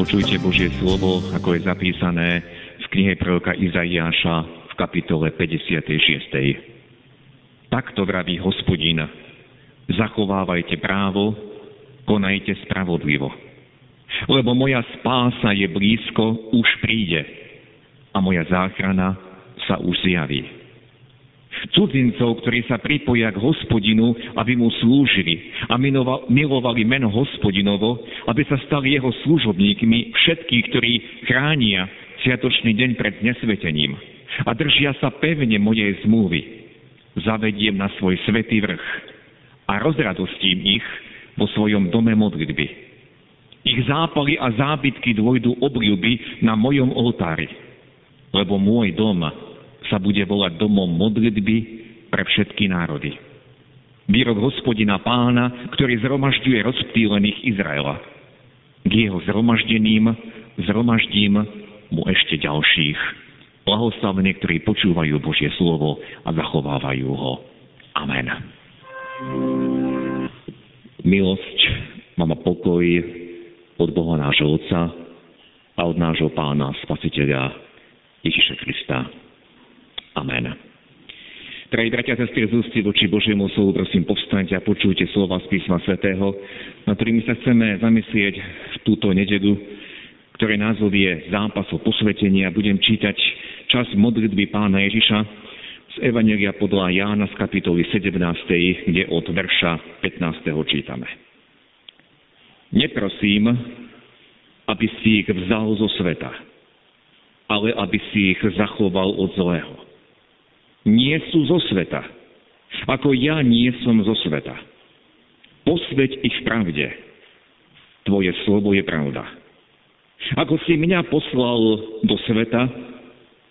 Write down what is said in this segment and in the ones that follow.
Počujte Božie slovo, ako je zapísané v knihe proroka Izaiáša v kapitole 56. Takto vraví hospodin, zachovávajte právo, konajte spravodlivo. Lebo moja spása je blízko, už príde a moja záchrana sa už zjaví cudzincov, ktorí sa pripoja k hospodinu, aby mu slúžili a milovali meno hospodinovo, aby sa stali jeho služobníkmi všetkých, ktorí chránia sviatočný deň pred nesvetením a držia sa pevne mojej zmluvy. Zavediem na svoj svetý vrch a rozradostím ich vo svojom dome modlitby. Ich zápaly a zábytky dôjdu obľuby na mojom oltári, lebo môj dom sa bude volať domom modlitby pre všetky národy. Výrok hospodina pána, ktorý zhromažďuje rozptýlených Izraela. K jeho zhromaždeným zhromaždím mu ešte ďalších. Blahoslavení, ktorí počúvajú Božie slovo a zachovávajú ho. Amen. Milosť, mama pokoj od Boha nášho Otca a od nášho Pána Spasiteľa Ježiša Krista. Amen. Drahí bratia sestry, z ústy voči Božiemu slovu, prosím, povstaňte a počujte slova z písma svätého, na ktorými sa chceme zamyslieť v túto nededu, ktoré názov je zápas o posvetenie a budem čítať čas modlitby pána Ježiša z Evangelia podľa Jána z kapitoly 17, kde od verša 15. čítame. Neprosím, aby si ich vzal zo sveta, ale aby si ich zachoval od zlého nie sú zo sveta, ako ja nie som zo sveta. Posveď ich v pravde. Tvoje slovo je pravda. Ako si mňa poslal do sveta,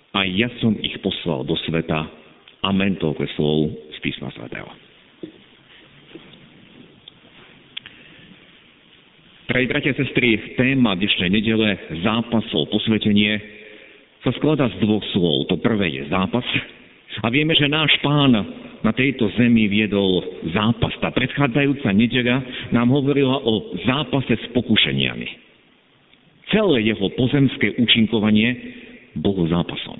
a ja som ich poslal do sveta. Amen, toľko slov z písma svätého. Drahí bratia a sestry, téma dnešnej nedele, zápas o posvetenie, sa skladá z dvoch slov. To prvé je zápas, a vieme, že náš pán na tejto zemi viedol zápas. Tá predchádzajúca nedeľa nám hovorila o zápase s pokušeniami. Celé jeho pozemské účinkovanie bolo zápasom.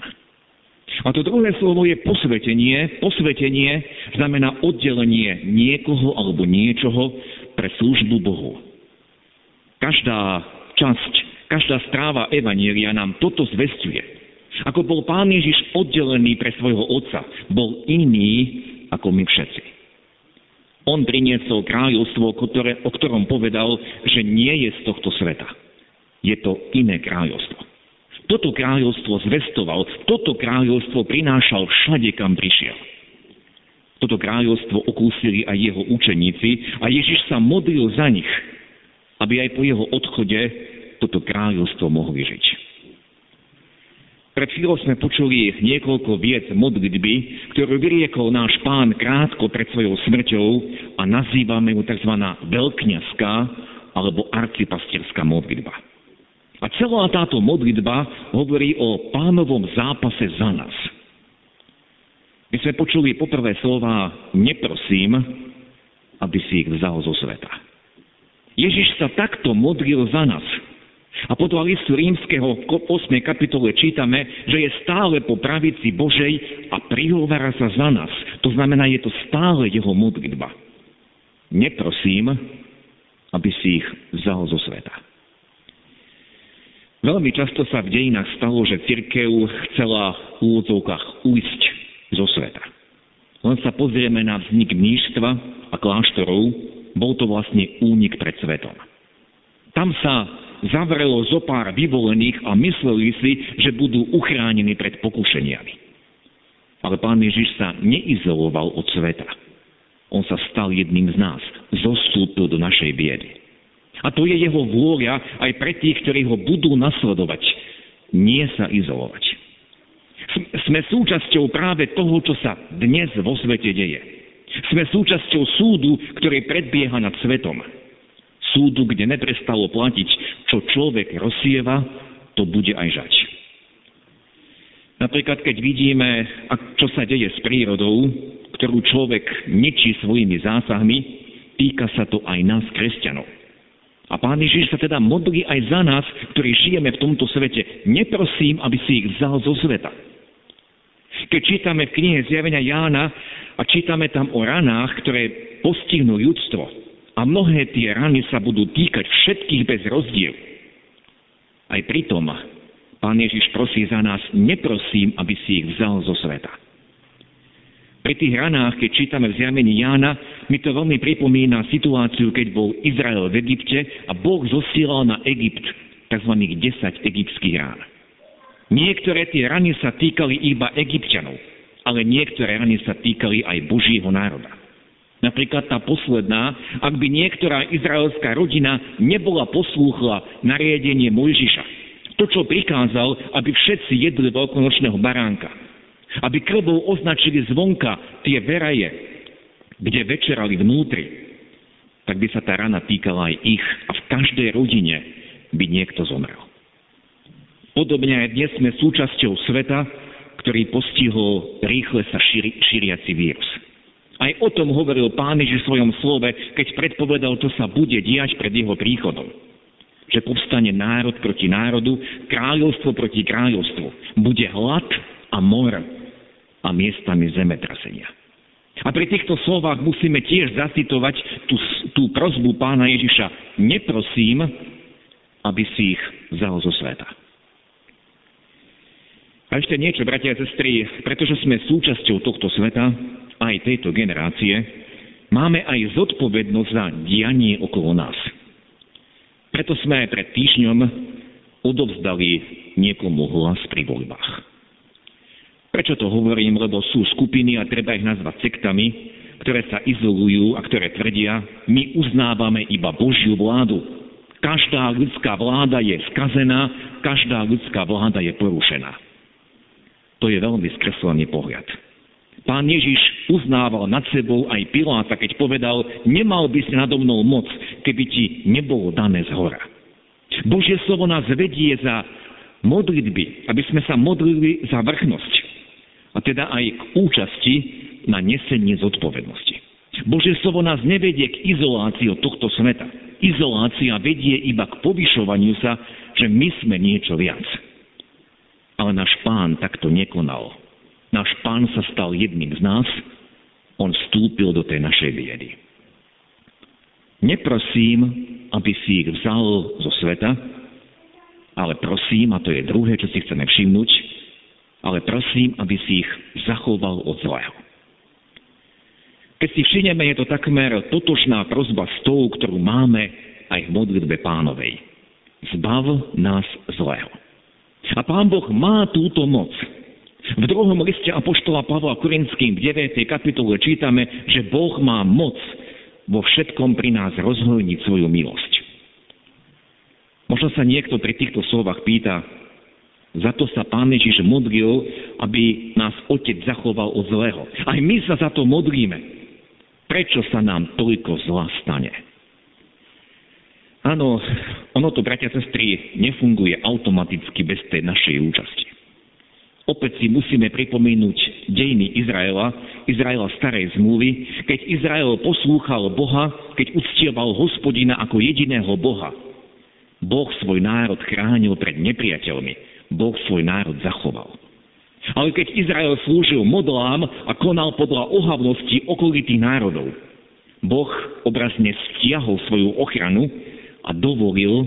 A to druhé slovo je posvetenie. Posvetenie znamená oddelenie niekoho alebo niečoho pre službu Bohu. Každá časť, každá stráva Evanielia nám toto zvestuje. Ako bol pán Ježiš oddelený pre svojho otca, bol iný ako my všetci. On priniesol kráľovstvo, ktoré, o ktorom povedal, že nie je z tohto sveta. Je to iné kráľovstvo. Toto kráľovstvo zvestoval, toto kráľovstvo prinášal všade, kam prišiel. Toto kráľovstvo okúsili aj jeho učeníci a Ježiš sa modlil za nich, aby aj po jeho odchode toto kráľovstvo mohli žiť. Pred chvíľou sme počuli niekoľko viec modlitby, ktorú vyriekol náš pán krátko pred svojou smrťou a nazývame ju tzv. veľkňazská alebo arcipastierská modlitba. A celá táto modlitba hovorí o pánovom zápase za nás. My sme počuli poprvé slova neprosím, aby si ich vzal zo sveta. Ježiš sa takto modlil za nás. A podľa listu rímskeho 8. kapitole čítame, že je stále po pravici Božej a prihovára sa za nás. To znamená, je to stále jeho modlitba. Neprosím, aby si ich vzal zo sveta. Veľmi často sa v dejinách stalo, že cirkev chcela v úvodzovkách ujsť zo sveta. Len sa pozrieme na vznik mníštva a kláštorov, bol to vlastne únik pred svetom. Tam sa zavrelo zo pár vyvolených a mysleli si, že budú uchránení pred pokušeniami. Ale pán Ježiš sa neizoloval od sveta. On sa stal jedným z nás. Zostúpil do našej biedy. A to je jeho vôľa aj pre tých, ktorí ho budú nasledovať. Nie sa izolovať. Sme súčasťou práve toho, čo sa dnes vo svete deje. Sme súčasťou súdu, ktorý predbieha nad svetom. Súdu, kde neprestalo platiť, čo človek rozsieva, to bude aj žať. Napríklad, keď vidíme, čo sa deje s prírodou, ktorú človek ničí svojimi zásahmi, týka sa to aj nás, kresťanov. A Pán Ježiš sa teda modlí aj za nás, ktorí žijeme v tomto svete. Neprosím, aby si ich vzal zo sveta. Keď čítame v knihe Zjavenia Jána a čítame tam o ranách, ktoré postihnú ľudstvo, a mnohé tie rany sa budú týkať všetkých bez rozdiel. Aj pritom Pán Ježiš prosí za nás, neprosím, aby si ich vzal zo sveta. Pri tých ranách, keď čítame v zjavení Jána, mi to veľmi pripomína situáciu, keď bol Izrael v Egypte a Boh zosielal na Egypt tzv. 10 egyptských rán. Niektoré tie rany sa týkali iba egyptianov, ale niektoré rany sa týkali aj Božího národa. Napríklad tá posledná, ak by niektorá izraelská rodina nebola poslúchla nariadenie Mojžiša, to, čo prikázal, aby všetci jedli veľkonočného baránka, aby krvou označili zvonka tie veraje, kde večerali vnútri, tak by sa tá rana týkala aj ich a v každej rodine by niekto zomrel. Podobne aj dnes sme súčasťou sveta, ktorý postihol rýchle sa šíri, šíriaci vírus. Aj o tom hovoril pán Ježiš v svojom slove, keď predpovedal, čo sa bude diať pred jeho príchodom. Že povstane národ proti národu, kráľovstvo proti kráľovstvu. Bude hlad a mor a miestami zemetrasenia. A pri týchto slovách musíme tiež zacitovať tú, tú prozbu pána Ježiša. Neprosím, aby si ich vzal zo sveta. A ešte niečo, bratia a sestry, pretože sme súčasťou tohto sveta, aj tejto generácie, máme aj zodpovednosť za dianie okolo nás. Preto sme aj pred týždňom odovzdali niekomu hlas pri voľbách. Prečo to hovorím? Lebo sú skupiny, a treba ich nazvať sektami, ktoré sa izolujú a ktoré tvrdia, my uznávame iba Božiu vládu. Každá ľudská vláda je skazená, každá ľudská vláda je porušená. To je veľmi skreslený pohľad. Pán Ježiš uznával nad sebou aj Piláta, keď povedal, nemal by si nado mnou moc, keby ti nebolo dané z hora. Božie slovo nás vedie za modlitby, aby sme sa modlili za vrchnosť a teda aj k účasti na nesenie zodpovednosti. Božie slovo nás nevedie k izolácii od tohto sveta. Izolácia vedie iba k povyšovaniu sa, že my sme niečo viac. Ale náš pán takto nekonal. Náš pán sa stal jedným z nás, on vstúpil do tej našej biedy. Neprosím, aby si ich vzal zo sveta, ale prosím, a to je druhé, čo si chceme všimnúť, ale prosím, aby si ich zachoval od zlého. Keď si všimneme, je to takmer totožná prozba s tou, ktorú máme aj v modlitbe pánovej. Zbav nás zlého. A pán Boh má túto moc. V druhom liste Apoštola Pavla Korinským v 9. kapitole čítame, že Boh má moc vo všetkom pri nás rozhojniť svoju milosť. Možno sa niekto pri týchto slovách pýta, za to sa Pán Ježiš modlil, aby nás Otec zachoval od zlého. Aj my sa za to modlíme. Prečo sa nám toľko zla stane? Áno, ono to, bratia a sestry, nefunguje automaticky bez tej našej účasti. Opäť si musíme pripomínuť dejiny Izraela, Izraela starej zmluvy, keď Izrael poslúchal Boha, keď uctieval hospodina ako jediného Boha. Boh svoj národ chránil pred nepriateľmi. Boh svoj národ zachoval. Ale keď Izrael slúžil modlám a konal podľa ohavnosti okolitých národov, Boh obrazne stiahol svoju ochranu a dovolil,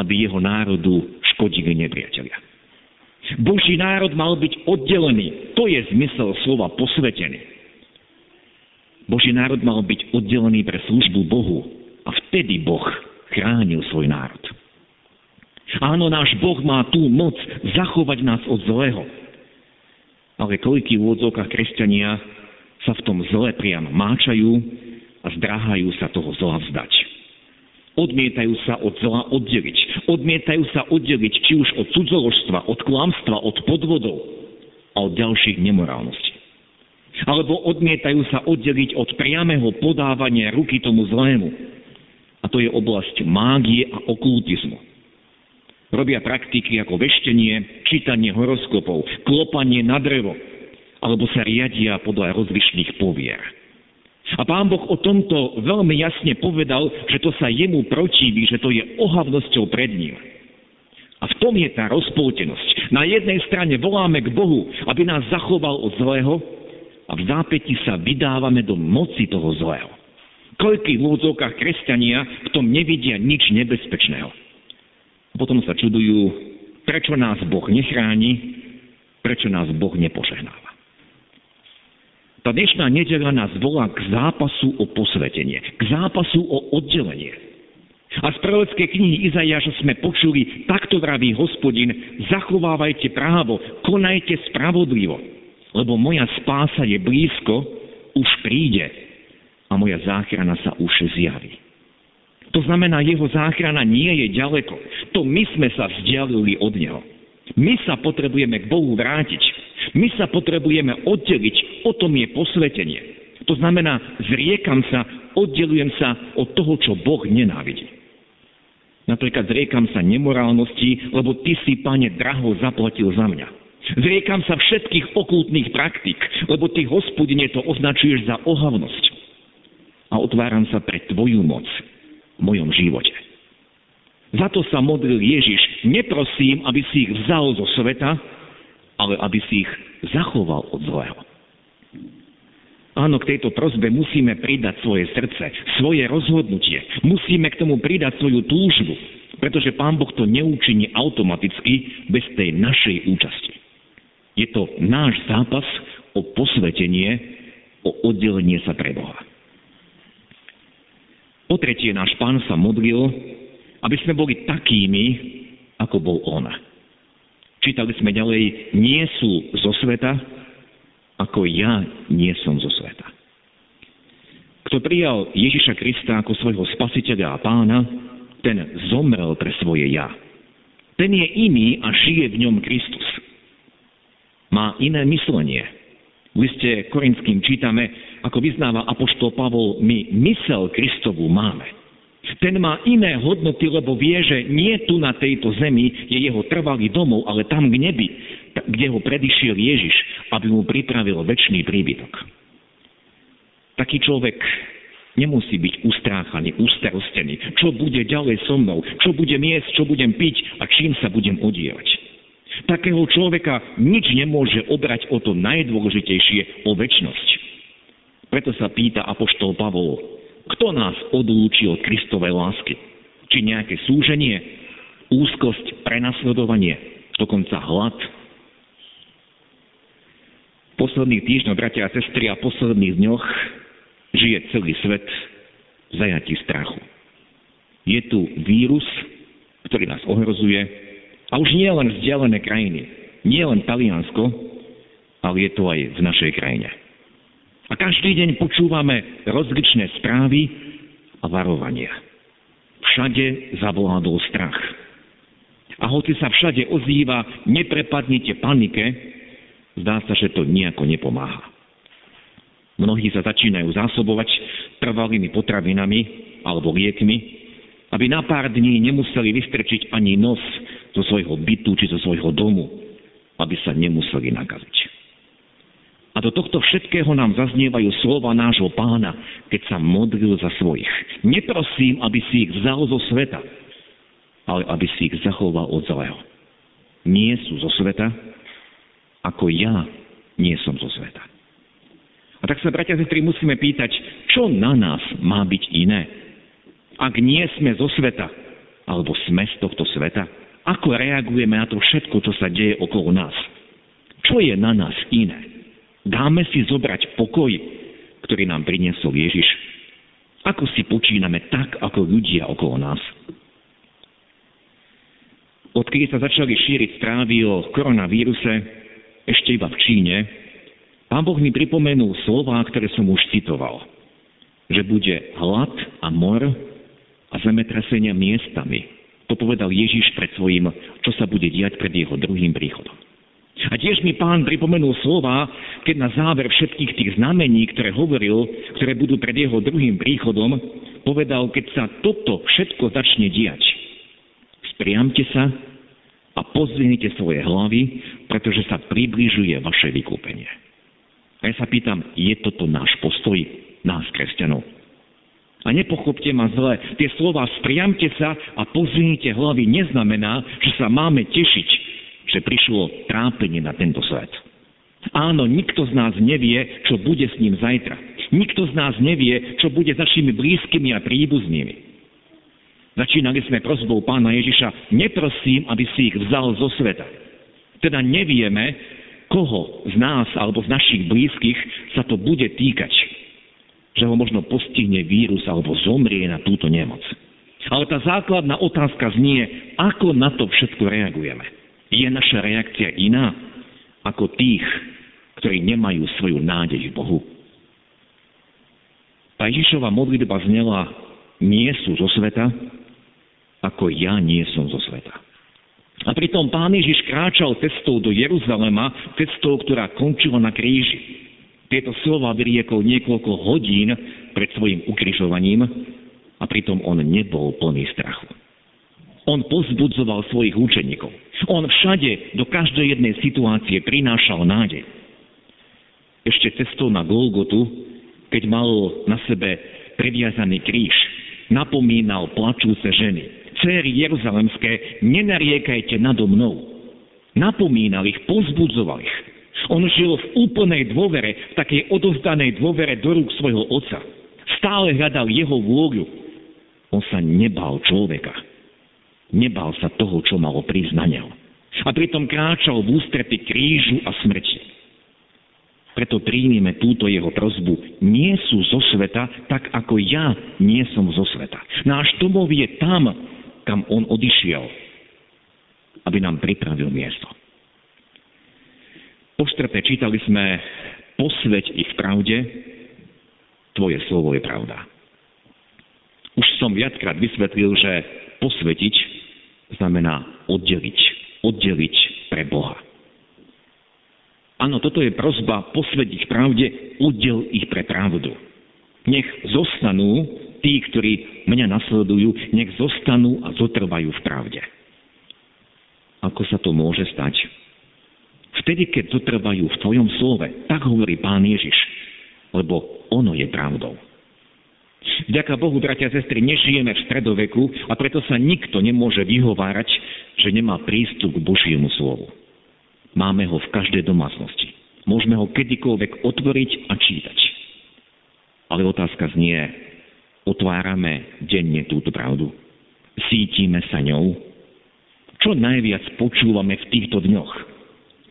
aby jeho národu škodili nepriatelia. Boží národ mal byť oddelený. To je zmysel slova posvetený. Boží národ mal byť oddelený pre službu Bohu a vtedy Boh chránil svoj národ. Áno, náš Boh má tú moc zachovať nás od zlého. Ale koľký v úvodzovkách kresťania sa v tom zle priam máčajú a zdráhajú sa toho zla vzdať. Odmietajú sa od zla oddeliť. Odmietajú sa oddeliť či už od cudzoložstva, od klamstva, od podvodov a od ďalších nemorálností. Alebo odmietajú sa oddeliť od priamého podávania ruky tomu zlému. A to je oblasť mágie a okultizmu. Robia praktiky ako veštenie, čítanie horoskopov, klopanie na drevo, alebo sa riadia podľa rozlišných povier. A pán Boh o tomto veľmi jasne povedal, že to sa jemu protiví, že to je ohavnosťou pred ním. A v tom je tá rozpoltenosť. Na jednej strane voláme k Bohu, aby nás zachoval od zlého a v zápäti sa vydávame do moci toho zlého. Koľkých v úvodzovkách kresťania v tom nevidia nič nebezpečného. Potom sa čudujú, prečo nás Boh nechráni, prečo nás Boh nepožehnáva. Tá dnešná nedela nás volá k zápasu o posvetenie, k zápasu o oddelenie. A z prorockej knihy Izajaša sme počuli, takto vraví hospodin, zachovávajte právo, konajte spravodlivo, lebo moja spása je blízko, už príde a moja záchrana sa už zjaví. To znamená, jeho záchrana nie je ďaleko. To my sme sa vzdialili od neho. My sa potrebujeme k Bohu vrátiť. My sa potrebujeme oddeliť. O tom je posvetenie. To znamená, zriekam sa, oddelujem sa od toho, čo Boh nenávidí. Napríklad zriekam sa nemorálnosti, lebo ty si, pane, draho zaplatil za mňa. Zriekam sa všetkých okultných praktik, lebo ty, hospodine, to označuješ za ohavnosť. A otváram sa pre tvoju moc v mojom živote. Za to sa modlil Ježiš. Neprosím, aby si ich vzal zo sveta, ale aby si ich zachoval od zlého. Áno, k tejto prozbe musíme pridať svoje srdce, svoje rozhodnutie. Musíme k tomu pridať svoju túžbu, pretože Pán Boh to neučiní automaticky bez tej našej účasti. Je to náš zápas o posvetenie, o oddelenie sa pre Boha. Po tretie, náš pán sa modlil, aby sme boli takými, ako bol on. Čítali sme ďalej, nie sú zo sveta, ako ja nie som zo sveta. Kto prijal Ježiša Krista ako svojho spasiteľa a pána, ten zomrel pre svoje ja. Ten je iný a žije v ňom Kristus. Má iné myslenie. V liste Korinským čítame, ako vyznáva Apoštol Pavol, my mysel Kristovu máme. Ten má iné hodnoty, lebo vie, že nie tu na tejto zemi je jeho trvalý domov, ale tam k nebi, kde ho predišiel Ježiš, aby mu pripravil väčší príbytok. Taký človek nemusí byť ustráchaný, ustarostený. Čo bude ďalej so mnou? Čo budem jesť? Čo budem piť? A čím sa budem odievať? Takého človeka nič nemôže obrať o to najdôležitejšie, o väčnosť. Preto sa pýta Apoštol Pavol, kto nás odlúči od Kristovej lásky? Či nejaké súženie, úzkosť, prenasledovanie, dokonca hlad? Posledných týždňoch, bratia a sestry, a posledných dňoch žije celý svet v zajatí strachu. Je tu vírus, ktorý nás ohrozuje, a už nie len vzdialené krajiny, nie len Taliansko, ale je to aj v našej krajine. A každý deň počúvame rozličné správy a varovania. Všade zavládol strach. A hoci sa všade ozýva, neprepadnite panike, zdá sa, že to nejako nepomáha. Mnohí sa začínajú zásobovať trvalými potravinami alebo liekmi, aby na pár dní nemuseli vystrčiť ani nos zo svojho bytu či zo svojho domu, aby sa nemuseli nakaziť. A do tohto všetkého nám zaznievajú slova nášho pána, keď sa modlil za svojich. Neprosím, aby si ich vzal zo sveta, ale aby si ich zachoval od zlého. Nie sú zo sveta, ako ja nie som zo sveta. A tak sa, bratia a sestry, musíme pýtať, čo na nás má byť iné? Ak nie sme zo sveta, alebo sme z tohto sveta, ako reagujeme na to všetko, čo sa deje okolo nás? Čo je na nás iné? Dáme si zobrať pokoj, ktorý nám priniesol Ježiš. Ako si počíname tak, ako ľudia okolo nás. Odkedy sa začali šíriť správy o koronavíruse, ešte iba v Číne, Pán Boh mi pripomenul slova, ktoré som už citoval. Že bude hlad a mor a zemetrasenia miestami. To povedal Ježiš pred svojim, čo sa bude diať pred jeho druhým príchodom. A tiež mi pán pripomenul slova, keď na záver všetkých tých znamení, ktoré hovoril, ktoré budú pred jeho druhým príchodom, povedal, keď sa toto všetko začne diať, spriamte sa a pozdvihnite svoje hlavy, pretože sa približuje vaše vykúpenie. A ja sa pýtam, je toto náš postoj, nás, kresťanov? A nepochopte ma zle, tie slova spriamte sa a pozdvihnite hlavy neznamená, že sa máme tešiť, že prišlo trápenie na tento svet. Áno, nikto z nás nevie, čo bude s ním zajtra. Nikto z nás nevie, čo bude s našimi blízkymi a príbuznými. Začínali sme prosbou pána Ježiša, neprosím, aby si ich vzal zo sveta. Teda nevieme, koho z nás alebo z našich blízkych sa to bude týkať. Že ho možno postihne vírus alebo zomrie na túto nemoc. Ale tá základná otázka znie, ako na to všetko reagujeme. Je naša reakcia iná ako tých, ktorí nemajú svoju nádej v Bohu? Tá Ježišova modlitba znela, nie sú zo sveta, ako ja nie som zo sveta. A pritom pán Ježiš kráčal cestou do Jeruzalema, cestou, ktorá končila na kríži. Tieto slova vyriekol niekoľko hodín pred svojim ukrižovaním a pritom on nebol plný strachu. On pozbudzoval svojich učeníkov. On všade, do každej jednej situácie prinášal nádej. Ešte cestou na Golgotu, keď mal na sebe previazaný kríž, napomínal plačúce ženy. Céry Jeruzalemské, nenariekajte nado mnou. Napomínal ich, pozbudzoval ich. On žil v úplnej dôvere, v takej odovzdanej dôvere do rúk svojho otca. Stále hľadal jeho vôľu. On sa nebal človeka. Nebal sa toho, čo malo prísť na neho. A pritom kráčal v ústrety krížu a smrti. Preto príjmime túto jeho prozbu. Nie sú zo sveta, tak ako ja nie som zo sveta. Náš domov je tam, kam on odišiel, aby nám pripravil miesto. Po štvrté čítali sme posveť ich pravde, tvoje slovo je pravda. Už som viackrát vysvetlil, že posvetiť znamená oddeliť. Oddeliť pre Boha. Áno, toto je prozba posvediť pravde, uddel ich pre pravdu. Nech zostanú tí, ktorí mňa nasledujú, nech zostanú a zotrvajú v pravde. Ako sa to môže stať? Vtedy, keď zotrvajú v tvojom slove, tak hovorí pán Ježiš, lebo ono je pravdou. Vďaka Bohu, bratia a sestry, nežijeme v stredoveku a preto sa nikto nemôže vyhovárať, že nemá prístup k Božiemu slovu. Máme ho v každej domácnosti. Môžeme ho kedykoľvek otvoriť a čítať. Ale otázka znie, otvárame denne túto pravdu? Sítime sa ňou? Čo najviac počúvame v týchto dňoch?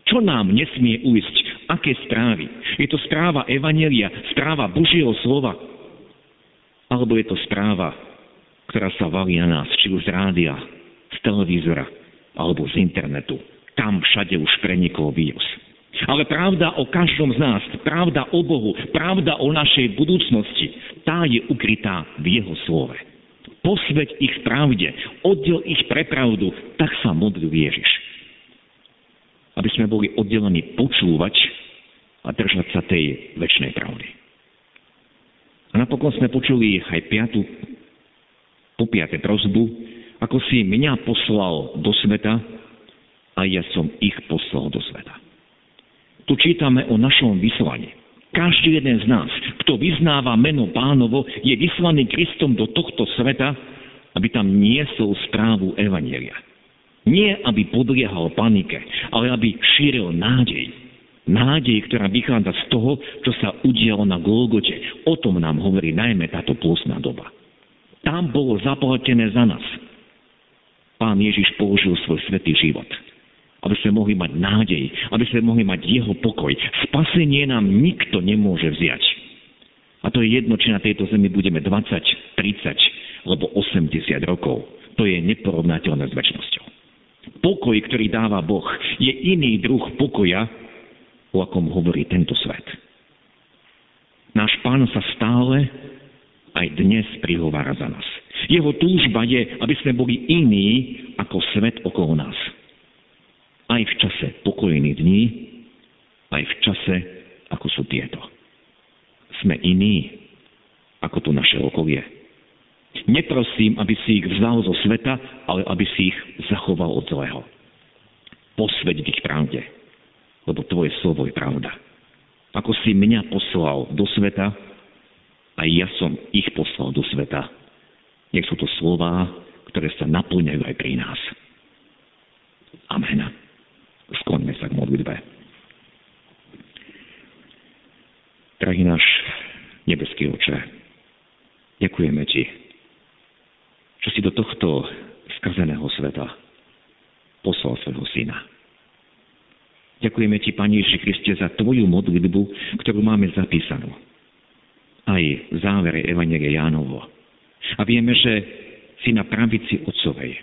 Čo nám nesmie ujsť? Aké správy? Je to správa Evanelia, správa Božieho slova, alebo je to správa, ktorá sa valí na nás, či už z rádia, z televízora, alebo z internetu. Tam všade už prenikol vírus. Ale pravda o každom z nás, pravda o Bohu, pravda o našej budúcnosti, tá je ukrytá v Jeho slove. Posveď ich pravde, oddel ich pre pravdu, tak sa modlil Ježiš. Aby sme boli oddelení počúvať a držať sa tej väčšnej pravdy. A napokon sme počuli aj piatu, po piate prozbu, ako si mňa poslal do sveta a ja som ich poslal do sveta. Tu čítame o našom vyslaní. Každý jeden z nás, kto vyznáva meno pánovo, je vyslaný Kristom do tohto sveta, aby tam niesol správu Evanielia. Nie, aby podliehal panike, ale aby šíril nádej, Nádej, ktorá vychádza z toho, čo sa udialo na Golgote. O tom nám hovorí najmä táto pôstna doba. Tam bolo zaplatené za nás. Pán Ježiš použil svoj svetý život, aby sme mohli mať nádej, aby sme mohli mať jeho pokoj. Spasenie nám nikto nemôže vziať. A to je jedno, či na tejto zemi budeme 20, 30 alebo 80 rokov. To je neporovnateľné s väčšnosťou. Pokoj, ktorý dáva Boh, je iný druh pokoja, o akom hovorí tento svet. Náš pán sa stále aj dnes prihovára za nás. Jeho túžba je, aby sme boli iní ako svet okolo nás. Aj v čase pokojných dní, aj v čase, ako sú tieto. Sme iní ako tu naše okolie. Neprosím, aby si ich vzal zo sveta, ale aby si ich zachoval od zlého. Posveď ich pravde, lebo tvoje slovo je pravda. Ako si mňa poslal do sveta, aj ja som ich poslal do sveta. Nech sú to slová, ktoré sa naplňajú aj pri nás. Amen. Skloňme sa k modlitbe. Drahý náš nebeský oče, ďakujeme Ti, že si do tohto skazeného sveta poslal svojho syna. Ďakujeme Ti, Pani Ježiši Kriste, za Tvoju modlitbu, ktorú máme zapísanú. Aj v závere Evangelia Jánovo. A vieme, že si na pravici Otcovej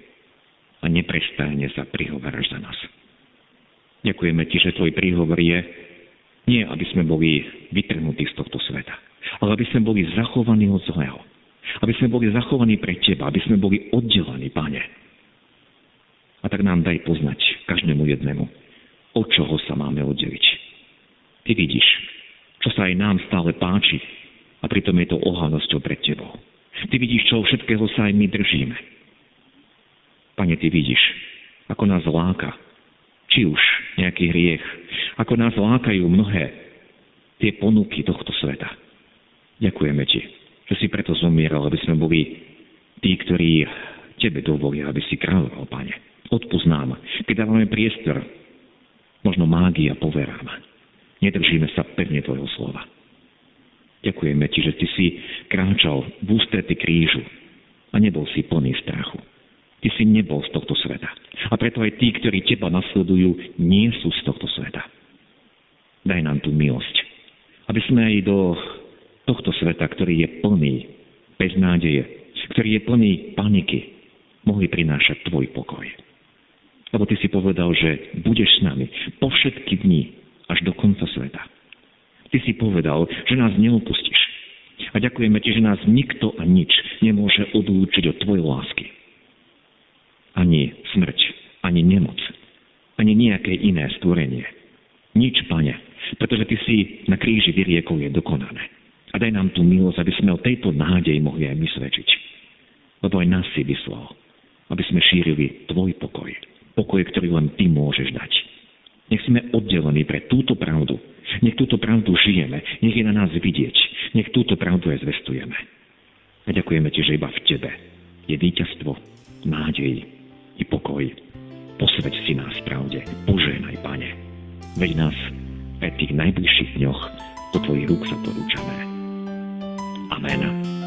a neprestajne sa prihováraš za nás. Ďakujeme Ti, že Tvoj príhovor je nie, aby sme boli vytrhnutí z tohto sveta, ale aby sme boli zachovaní od zlého. Aby sme boli zachovaní pre Teba, aby sme boli oddelení, Pane. A tak nám daj poznať každému jednému, od čoho sa máme oddeliť. Ty vidíš, čo sa aj nám stále páči a pritom je to ohavnosťou pred Tebou. Ty vidíš, čo všetkého sa aj my držíme. Pane, Ty vidíš, ako nás láka, či už nejaký hriech, ako nás lákajú mnohé tie ponuky tohto sveta. Ďakujeme Ti, že si preto zomieral, aby sme boli tí, ktorí Tebe dovolia, aby si kráľoval, Pane. Odpúsť keď dávame priestor, možno mágia poverám. Nedržíme sa pevne Tvojho slova. Ďakujeme Ti, že Ty si kráčal v ústrety krížu a nebol si plný strachu. Ty si nebol z tohto sveta. A preto aj tí, ktorí Teba nasledujú, nie sú z tohto sveta. Daj nám tú milosť, aby sme aj do tohto sveta, ktorý je plný beznádeje, ktorý je plný paniky, mohli prinášať Tvoj pokoj. Lebo Ty si povedal, že budeš s nami po všetky dni až do konca sveta. Ty si povedal, že nás neopustíš. A ďakujeme ti, že nás nikto a nič nemôže odlúčiť od tvojej lásky. Ani smrť, ani nemoc, ani nejaké iné stvorenie. Nič, pane, pretože ty si na kríži vyriekol je dokonané. A daj nám tú milosť, aby sme o tejto nádej mohli aj my svedčiť. Lebo aj nás si vyslal, aby sme šírili tvoj pokoj. Pokoj, ktorý len ty môžeš dať. Nech sme oddelení pre túto pravdu, nech túto pravdu žijeme, nech je na nás vidieť, nech túto pravdu aj zvestujeme. A ďakujeme Ti, že iba v Tebe je víťazstvo, nádej i pokoj. Posveď si nás pravde, požehnaj, Pane. Veď nás aj v tých najbližších dňoch do Tvojich rúk sa porúčame. Amen.